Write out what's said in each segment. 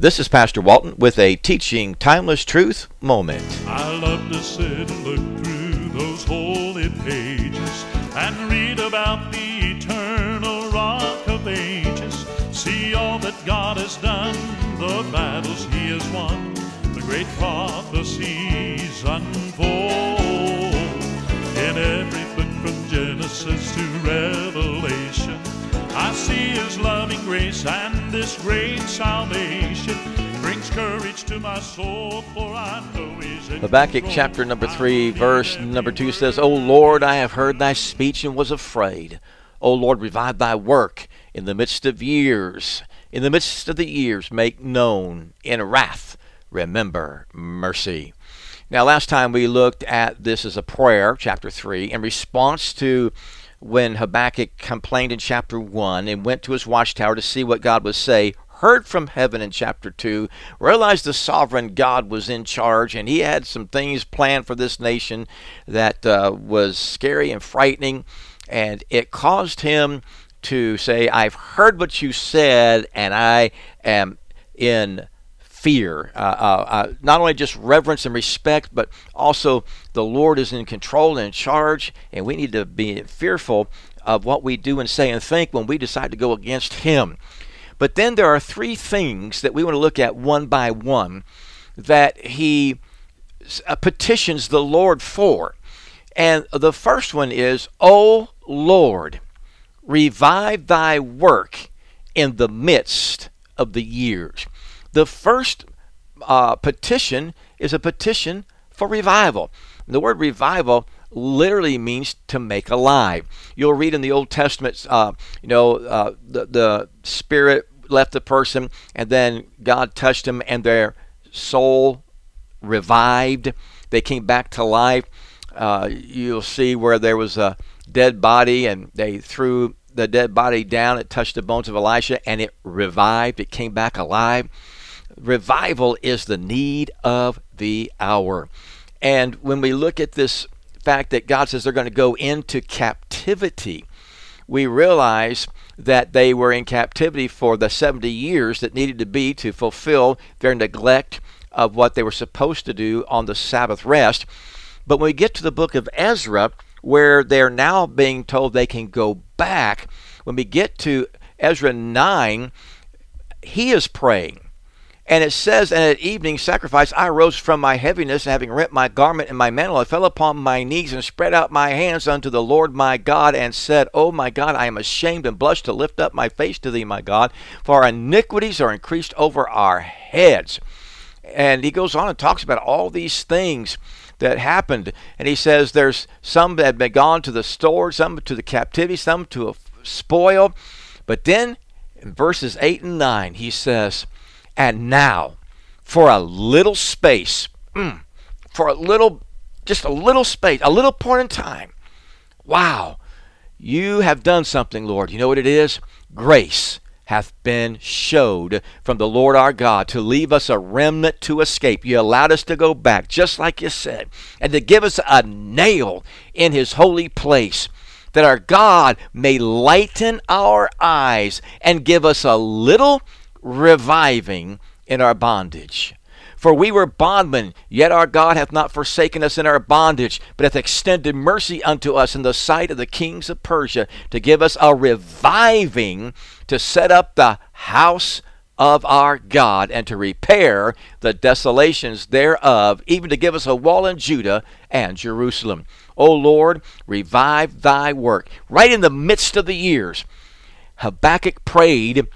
This is Pastor Walton with a teaching timeless truth moment. I love to sit and look through those holy pages and read about the eternal rock of ages. See all that God has done, the battles he has won, the great prophecies unfold. In every book from Genesis to Revelation, I see his loving grace and this great salvation brings courage to my soul, for I know he's in Habakkuk control. chapter number 3, verse number 2 says, O Lord, I have heard thy speech and was afraid. O Lord, revive thy work in the midst of years. In the midst of the years, make known in wrath, remember mercy. Now, last time we looked at this as a prayer, chapter 3, in response to when Habakkuk complained in chapter 1 and went to his watchtower to see what God would say, heard from heaven in chapter 2, realized the sovereign God was in charge, and he had some things planned for this nation that uh, was scary and frightening, and it caused him to say, I've heard what you said, and I am in fear. Uh, uh, uh, not only just reverence and respect, but also the Lord is in control and in charge, and we need to be fearful of what we do and say and think when we decide to go against Him. But then there are three things that we want to look at one by one that he uh, petitions the Lord for. And the first one is, O Lord, revive thy work in the midst of the years. The first uh, petition is a petition for revival. The word revival literally means to make alive. You'll read in the Old Testament, uh, you know, uh, the, the Spirit left the person, and then God touched them, and their soul revived. They came back to life. Uh, you'll see where there was a dead body, and they threw the dead body down. It touched the bones of Elisha, and it revived. It came back alive. Revival is the need of the hour. And when we look at this fact that God says they're going to go into captivity, we realize that they were in captivity for the 70 years that needed to be to fulfill their neglect of what they were supposed to do on the Sabbath rest. But when we get to the book of Ezra, where they're now being told they can go back, when we get to Ezra 9, he is praying. And it says, And at evening sacrifice I rose from my heaviness, and having rent my garment and my mantle, I fell upon my knees and spread out my hands unto the Lord my God, and said, O my God, I am ashamed and blush to lift up my face to thee, my God, for our iniquities are increased over our heads. And he goes on and talks about all these things that happened. And he says there's some that had been gone to the store, some to the captivity, some to a spoil. But then in verses 8 and 9, he says, And now, for a little space, mm, for a little, just a little space, a little point in time, wow, you have done something, Lord. You know what it is? Grace hath been showed from the Lord our God to leave us a remnant to escape. You allowed us to go back, just like you said, and to give us a nail in his holy place, that our God may lighten our eyes and give us a little reviving in our bondage. For we were bondmen, yet our God hath not forsaken us in our bondage, but hath extended mercy unto us in the sight of the kings of Persia, to give us a reviving to set up the house of our God, and to repair the desolations thereof, even to give us a wall in Judah and Jerusalem. O Lord, revive thy work. Right in the midst of the years, Habakkuk prayed,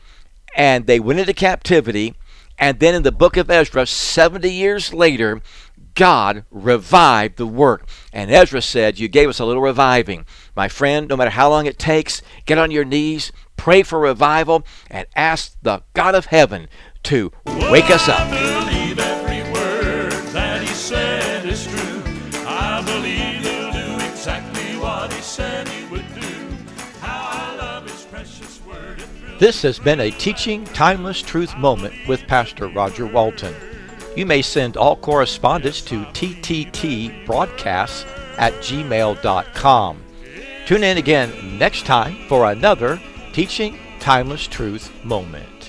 and they went into captivity. And then in the book of Ezra, 70 years later, God revived the work. And Ezra said, You gave us a little reviving. My friend, no matter how long it takes, get on your knees, pray for revival, and ask the God of heaven to wake us up. This has been a teaching timeless truth moment with Pastor Roger Walton. You may send all correspondence to tttbroadcasts at gmail.com. Tune in again next time for another teaching timeless truth moment.